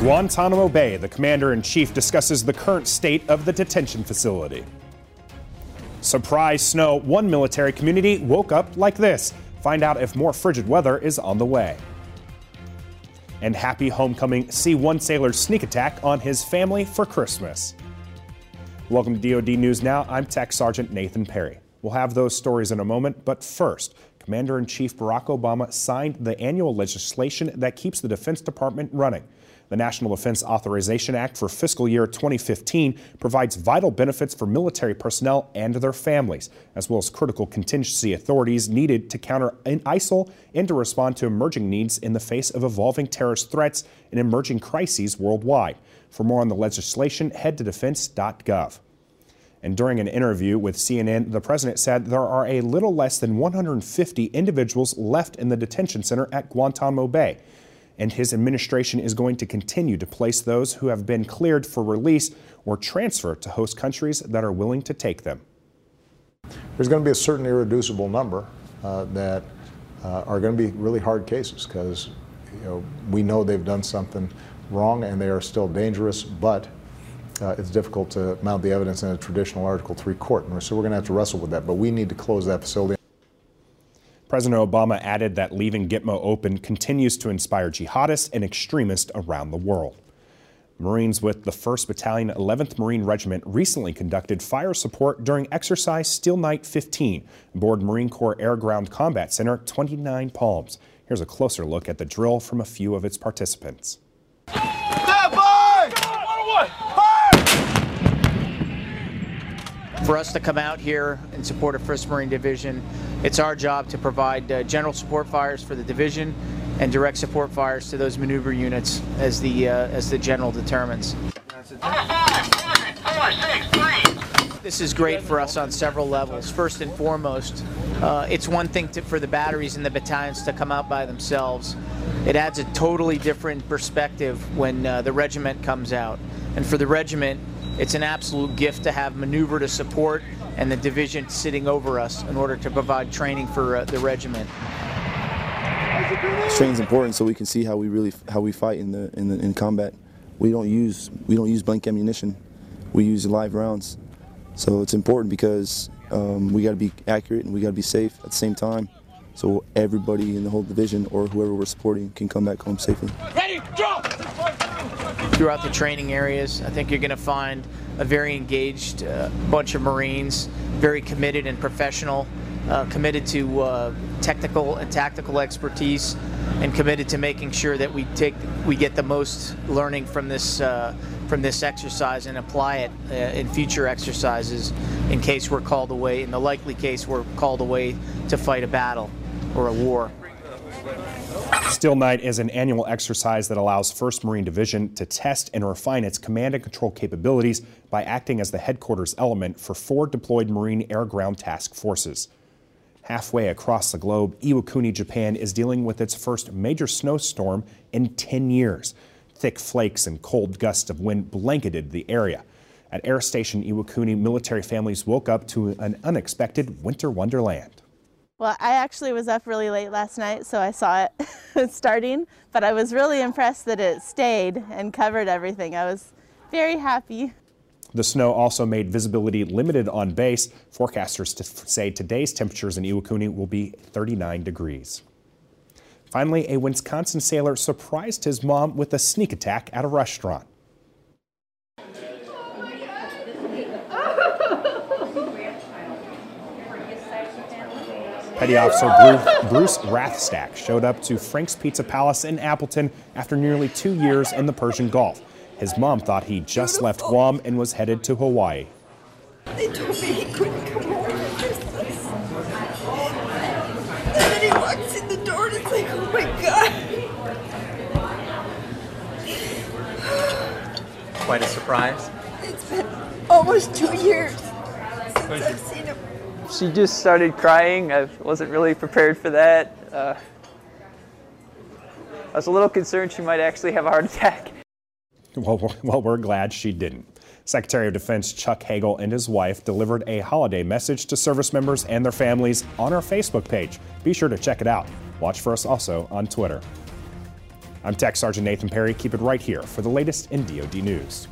Guantanamo Bay, the commander in chief discusses the current state of the detention facility. Surprise snow, one military community woke up like this. Find out if more frigid weather is on the way. And happy homecoming, see one sailor's sneak attack on his family for Christmas. Welcome to DoD News Now. I'm Tech Sergeant Nathan Perry. We'll have those stories in a moment, but first, Commander in Chief Barack Obama signed the annual legislation that keeps the Defense Department running. The National Defense Authorization Act for fiscal year 2015 provides vital benefits for military personnel and their families, as well as critical contingency authorities needed to counter ISIL and to respond to emerging needs in the face of evolving terrorist threats and emerging crises worldwide. For more on the legislation, head to defense.gov. And during an interview with CNN, the president said there are a little less than 150 individuals left in the detention center at Guantanamo Bay and his administration is going to continue to place those who have been cleared for release or transfer to host countries that are willing to take them. There's going to be a certain irreducible number uh, that uh, are going to be really hard cases because you know, we know they've done something wrong and they are still dangerous, but uh, it's difficult to mount the evidence in a traditional Article 3 court. So we're going to have to wrestle with that, but we need to close that facility. President Obama added that leaving Gitmo open continues to inspire jihadists and extremists around the world. Marines with the 1st Battalion, 11th Marine Regiment recently conducted fire support during exercise Steel Night 15 aboard Marine Corps Air Ground Combat Center 29 Palms. Here's a closer look at the drill from a few of its participants. For us to come out here and support a 1st Marine Division, it's our job to provide uh, general support fires for the division and direct support fires to those maneuver units as the, uh, as the general determines. This is great for us on several levels. First and foremost, uh, it's one thing to, for the batteries and the battalions to come out by themselves. It adds a totally different perspective when uh, the regiment comes out. And for the regiment, it's an absolute gift to have maneuver to support and the division sitting over us in order to provide training for uh, the regiment. Training's important so we can see how we really how we fight in the in the, in combat. We don't use we don't use blank ammunition. We use live rounds. So it's important because um, we got to be accurate and we got to be safe at the same time. So everybody in the whole division or whoever we're supporting can come back home safely. Ready, drop! Throughout the training areas, I think you're going to find a very engaged uh, bunch of Marines, very committed and professional, uh, committed to uh, technical and tactical expertise, and committed to making sure that we take we get the most learning from this uh, from this exercise and apply it uh, in future exercises in case we're called away. In the likely case, we're called away to fight a battle or a war. Steel Night is an annual exercise that allows 1st Marine Division to test and refine its command and control capabilities by acting as the headquarters element for four deployed Marine air ground task forces. Halfway across the globe, Iwakuni, Japan is dealing with its first major snowstorm in 10 years. Thick flakes and cold gusts of wind blanketed the area. At Air Station Iwakuni, military families woke up to an unexpected winter wonderland. Well, I actually was up really late last night, so I saw it starting, but I was really impressed that it stayed and covered everything. I was very happy. The snow also made visibility limited on base. Forecasters say today's temperatures in Iwakuni will be 39 degrees. Finally, a Wisconsin sailor surprised his mom with a sneak attack at a restaurant. Petty Officer Bruce Rathstack showed up to Frank's Pizza Palace in Appleton after nearly two years in the Persian Gulf. His mom thought he just left Guam and was headed to Hawaii. They told me he couldn't come home for Christmas. And then he walks in the door and it's like, oh my God. Quite a surprise. It's been almost two years since I've seen him she just started crying. I wasn't really prepared for that. Uh, I was a little concerned she might actually have a heart attack. Well, well, we're glad she didn't. Secretary of Defense Chuck Hagel and his wife delivered a holiday message to service members and their families on our Facebook page. Be sure to check it out. Watch for us also on Twitter. I'm Tech Sergeant Nathan Perry. Keep it right here for the latest in DoD news.